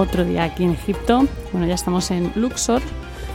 otro día aquí en Egipto. Bueno, ya estamos en Luxor,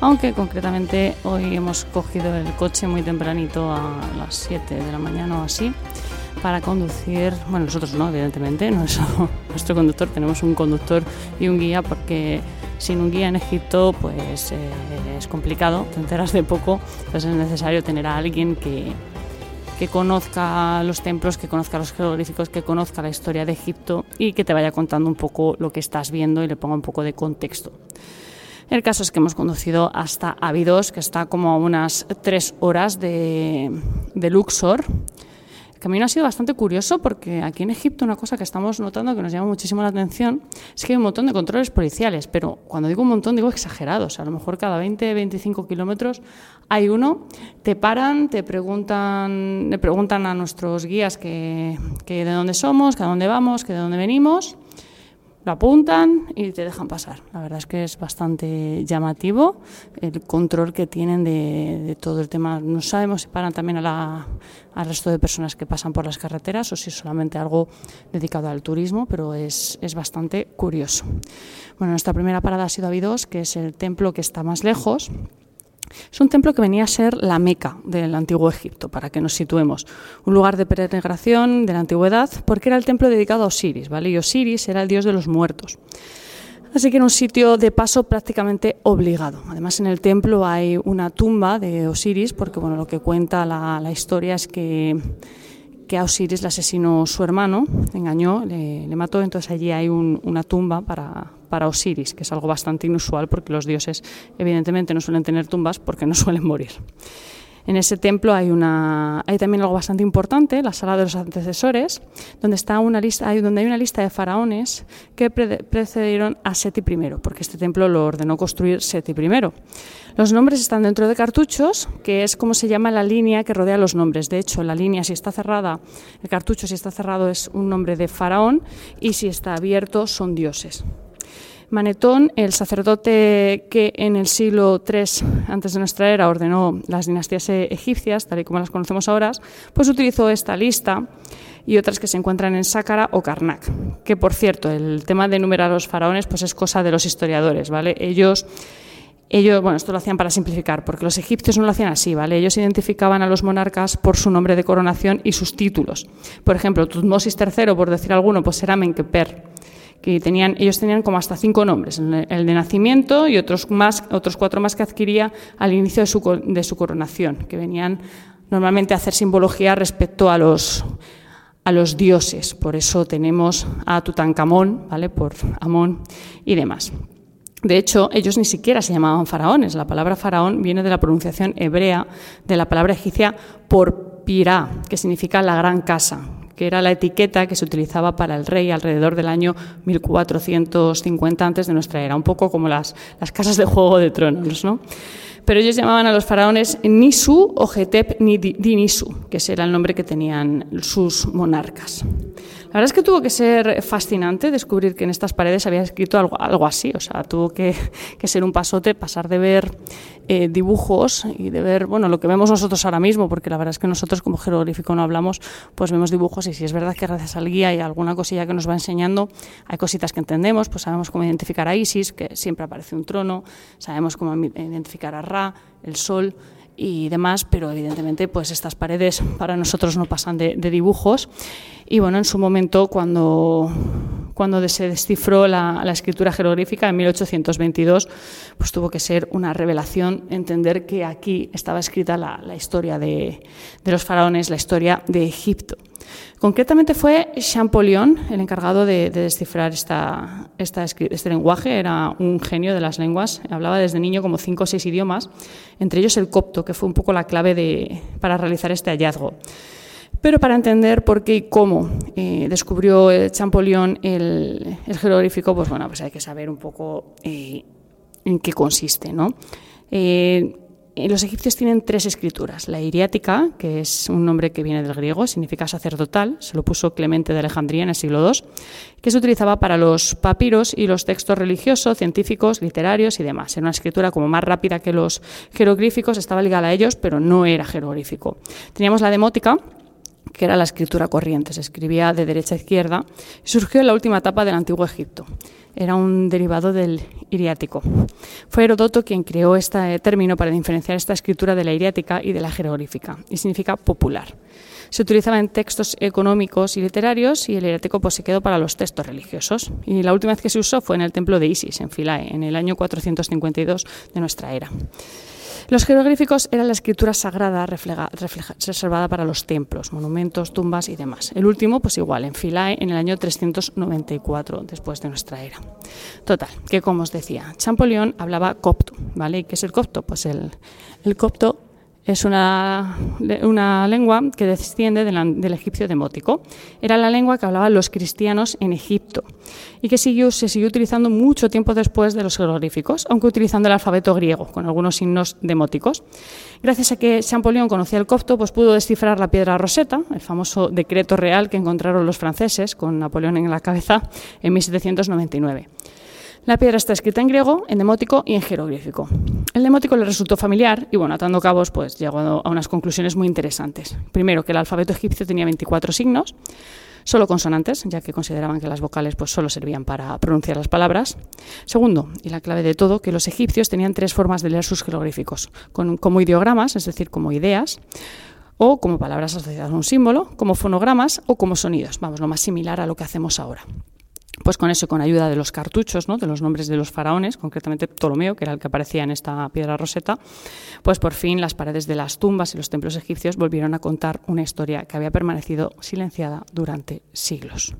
aunque concretamente hoy hemos cogido el coche muy tempranito a las 7 de la mañana o así para conducir, bueno, nosotros no, evidentemente, no es nuestro conductor, tenemos un conductor y un guía porque sin un guía en Egipto pues eh, es complicado, te enteras de poco, entonces es necesario tener a alguien que, que conozca los templos, que conozca los jeroglíficos, que conozca la historia de Egipto y que te vaya contando un poco lo que estás viendo y le ponga un poco de contexto. El caso es que hemos conducido hasta Abidos, que está como a unas tres horas de, Luxor, camino ha sido bastante curioso porque aquí en Egipto una cosa que estamos notando que nos llama muchísimo la atención es que hay un montón de controles policiales, pero cuando digo un montón digo exagerados. A lo mejor cada 20, 25 kilómetros hay uno, te paran, te preguntan, le preguntan a nuestros guías que, que de dónde somos, que a dónde vamos, que de dónde venimos lo apuntan y te dejan pasar. La verdad es que es bastante llamativo el control que tienen de, todo el tema. No sabemos si paran también a al resto de personas que pasan por las carreteras o si es solamente algo dedicado al turismo, pero es, es bastante curioso. Bueno, nuestra primera parada ha sido Abidos, que es el templo que está más lejos. Es un templo que venía a ser la Meca del antiguo Egipto, para que nos situemos. Un lugar de peregrinación de la antigüedad, porque era el templo dedicado a Osiris, ¿vale? Y Osiris era el dios de los muertos. Así que era un sitio de paso prácticamente obligado. Además, en el templo hay una tumba de Osiris, porque bueno, lo que cuenta la, historia es que que a Osiris le asesinó su hermano, engañó, le, mató, entonces allí hay una tumba para, para Osiris, que es algo bastante inusual porque los dioses evidentemente no suelen tener tumbas porque no suelen morir. En ese templo hay, una, también algo bastante importante, la sala de los antecesores, donde, está una lista, donde hay una lista de faraones que precedieron a Seti I, porque este templo lo ordenó construir Seti I. Los nombres están dentro de cartuchos, que es como se llama la línea que rodea los nombres. De hecho, la línea, si está cerrada, el cartucho, si está cerrado, es un nombre de faraón, y si está abierto, son dioses. Manetón, el sacerdote que en el siglo III antes de nuestra era ordenó las dinastías egipcias, tal y como las conocemos ahora, pues utilizó esta lista y otras que se encuentran en Sácara o Karnak. Que por cierto, el tema de enumerar a los faraones pues es cosa de los historiadores, ¿vale? Ellos ellos, bueno, esto lo hacían para simplificar, porque los egipcios no lo hacían así, ¿vale? Ellos identificaban a los monarcas por su nombre de coronación y sus títulos. Por ejemplo, Tutmosis III, por decir alguno, pues era Menkeper que tenían, ellos tenían como hasta cinco nombres, el de nacimiento y otros, más, otros cuatro más que adquiría al inicio de su, de su coronación, que venían normalmente a hacer simbología respecto a los, a los dioses. Por eso tenemos a Tutankamón, ¿vale? por Amón y demás. De hecho, ellos ni siquiera se llamaban faraones. La palabra faraón viene de la pronunciación hebrea de la palabra egipcia por pirá, que significa la gran casa, que era la etiqueta que se utilizaba para el rey alrededor del año 1450 antes de nuestra era, un poco como las, las casas de Juego de Tronos, ¿no? Pero ellos llamaban a los faraones Nisu o Getep Dinisu, que ese era el nombre que tenían sus monarcas. La verdad es que tuvo que ser fascinante descubrir que en estas paredes había escrito algo, algo así, o sea, tuvo que, ser un pasote pasar de ver eh, dibujos y de ver, bueno, lo que vemos nosotros ahora mismo, porque la verdad es que nosotros como jeroglífico no hablamos, pues vemos dibujos y si es verdad que gracias al guía y alguna cosilla que nos va enseñando, hay cositas que entendemos, pues sabemos cómo identificar a Isis, que siempre aparece un trono, sabemos cómo identificar a Ra, el sol, y demás, pero evidentemente pues estas paredes para nosotros no pasan de, dibujos. Y bueno, en su momento cuando, cuando se descifró la, escritura jeroglífica en 1822, pues tuvo que ser una revelación entender que aquí estaba escrita la, historia de, de los faraones, la historia de Egipto. Concretamente fue Champollion el encargado de, descifrar esta, este lenguaje. Era un genio de las lenguas. Hablaba desde niño como cinco o seis idiomas, entre ellos el copto, que fue un poco la clave para realizar este hallazgo. Pero para entender por qué y cómo eh, descubrió Champollion el, el, jeroglífico, pues bueno, pues hay que saber un poco eh, en qué consiste, ¿no? Eh, eh, los egipcios tienen tres escrituras. La iriática, que es un nombre que viene del griego, significa sacerdotal, se lo puso Clemente de Alejandría en el siglo II, que se utilizaba para los papiros y los textos religiosos, científicos, literarios y demás. Era una escritura como más rápida que los jeroglíficos, estaba ligada a ellos, pero no era jeroglífico. Teníamos la demótica, que era la escritura corriente, se escribía de derecha a izquierda, surgió en la última etapa del Antiguo Egipto. era un derivado del iriático. Fue Herodoto quien creó este término para diferenciar esta escritura de la iriática y de la jeroglífica, y significa popular. Se utilizaba en textos económicos y literarios y el iriático pues, se quedó para los textos religiosos. Y la última vez que se usó fue en el templo de Isis, en Philae, en el año 452 de nuestra era. Los jeroglíficos eran la escritura sagrada reservada para los templos, monumentos, tumbas y demás. El último, pues igual, en Philae en el año 394 después de nuestra era. Total, que como os decía, Champollion hablaba copto, ¿vale? ¿Y qué es el copto? Pues el, el copto es una, una, lengua que desciende del egipcio demótico. Era la lengua que hablaban los cristianos en Egipto y que siguió, se siguió utilizando mucho tiempo después de los jeroglíficos, aunque utilizando el alfabeto griego, con algunos signos demóticos. Gracias a que Champollion conocía el copto, pues pudo descifrar la piedra Rosetta, el famoso decreto real que encontraron los franceses, con Napoleón en la cabeza, en 1799. La piedra está escrita en griego, en demótico y en jeroglífico. El demótico le resultó familiar y, bueno, atando cabos, pues llegó a unas conclusiones muy interesantes. Primero, que el alfabeto egipcio tenía 24 signos, solo consonantes, ya que consideraban que las vocales pues, solo servían para pronunciar las palabras. Segundo, y la clave de todo, que los egipcios tenían tres formas de leer sus jeroglíficos, como ideogramas, es decir, como ideas, o como palabras asociadas a un símbolo, como fonogramas o como sonidos, vamos, lo más similar a lo que hacemos ahora pues con eso, con ayuda de los cartuchos, ¿no? de los nombres de los faraones, concretamente Ptolomeo, que era el que aparecía en esta piedra roseta, pues por fin las paredes de las tumbas y los templos egipcios volvieron a contar una historia que había permanecido silenciada durante siglos.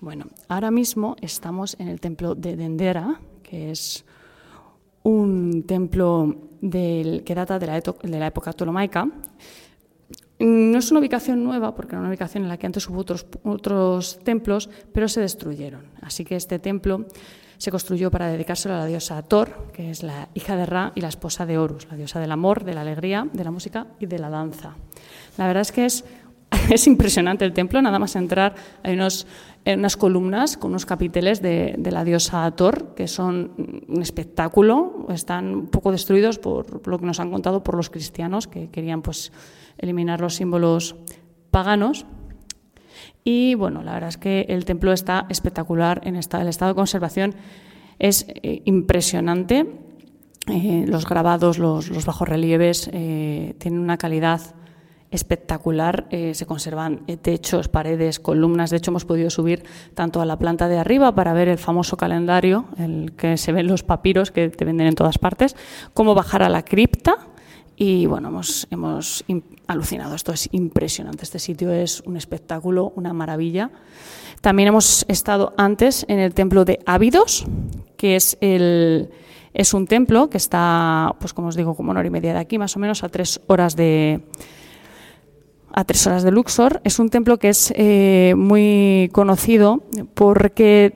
Bueno, ahora mismo estamos en el templo de Dendera, que es un templo que data de la, de la época ptolomaica no es una ubicación nueva, porque era una ubicación en la que antes hubo otros, otros templos, pero se destruyeron. Así que este templo se construyó para dedicárselo a la diosa Thor, que es la hija de Ra y la esposa de Horus, la diosa del amor, de la alegría, de la música y de la danza. La verdad es que es, es impresionante el templo, nada más entrar hay unos, unas columnas con unos capiteles de, la diosa Thor, que son un espectáculo, están un poco destruidos por lo que nos han contado por los cristianos, que querían pues eliminar los símbolos paganos. Y bueno, la verdad es que el templo está espectacular, en el estado de conservación es eh, impresionante. Eh, los grabados, los, los bajorrelieves eh, tienen una calidad espectacular. se conservan techos, paredes, columnas. De hecho, hemos podido subir tanto a la planta de arriba para ver el famoso calendario, el que se ven los papiros que te venden en todas partes, como bajar a la cripta y bueno, hemos, hemos alucinado. Esto es impresionante. Este sitio es un espectáculo, una maravilla. También hemos estado antes en el templo de Ávidos, que es el es un templo que está, pues como os digo, como una hora y media de aquí, más o menos a tres horas de a tres horas de Luxor. Es un templo que es eh, muy conocido porque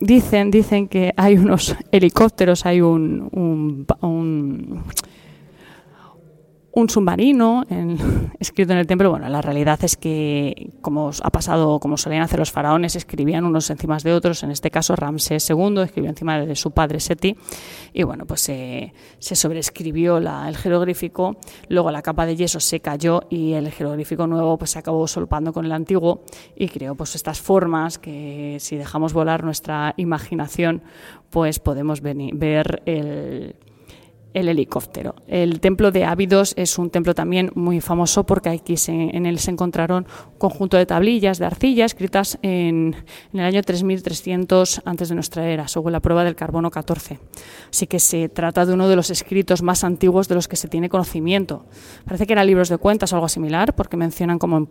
dicen dicen que hay unos helicópteros, hay un, submarino escrito en el templo. Bueno, la realidad es que, como ha pasado, como solían hacer los faraones, escribían unos encima de otros. En este caso, Ramsés II escribió encima de su padre Seti. Y bueno, pues se sobreescribió el jeroglífico. Luego la capa de yeso se cayó y el jeroglífico nuevo pues se acabó solpando con el antiguo y creó pues estas formas que, si dejamos volar nuestra imaginación, pues podemos ver el el helicóptero. El templo de Ávidos es un templo también muy famoso porque aquí en él se encontraron un conjunto de tablillas de arcilla escritas en, el año 3300 antes de nuestra era, según la prueba del carbono 14. Así que se trata de uno de los escritos más antiguos de los que se tiene conocimiento. Parece que eran libros de cuentas o algo similar porque mencionan como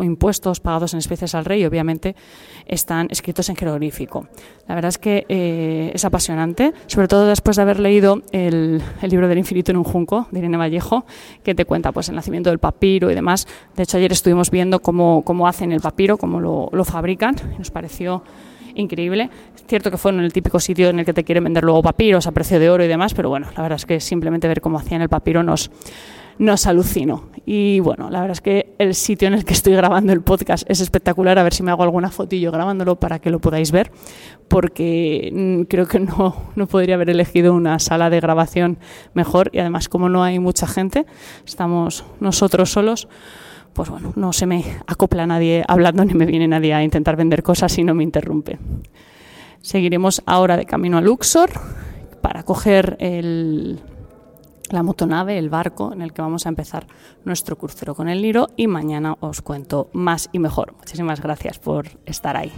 impuestos pagados en especies al rey y obviamente están escritos en jeroglífico. La verdad es que eh, es apasionante, sobre todo después de haber leído el libro del infinito en un junco, de Irene Vallejo, que te cuenta pues, el nacimiento del papiro y demás. De hecho, ayer estuvimos viendo cómo, cómo hacen el papiro, cómo lo, lo fabrican, nos pareció increíble. Es cierto que fue en el típico sitio en el que te quieren vender luego papiros a precio de oro y demás, pero bueno, la verdad es que simplemente ver cómo hacían el papiro nos, nos alucinó. Y bueno, la verdad es que el sitio en el que estoy grabando el podcast es espectacular. A ver si me hago alguna fotillo grabándolo para que lo podáis ver, porque mm, creo que no, no podría haber elegido una sala de grabación mejor. Y además, como no hay mucha gente, estamos nosotros solos pues bueno, no se me acopla nadie hablando ni me viene nadie a intentar vender cosas y no me interrumpe. Seguiremos ahora de camino a Luxor para coger el, la motonave, el barco en el que vamos a empezar nuestro crucero con el Niro y mañana os cuento más y mejor. Muchísimas gracias por estar ahí.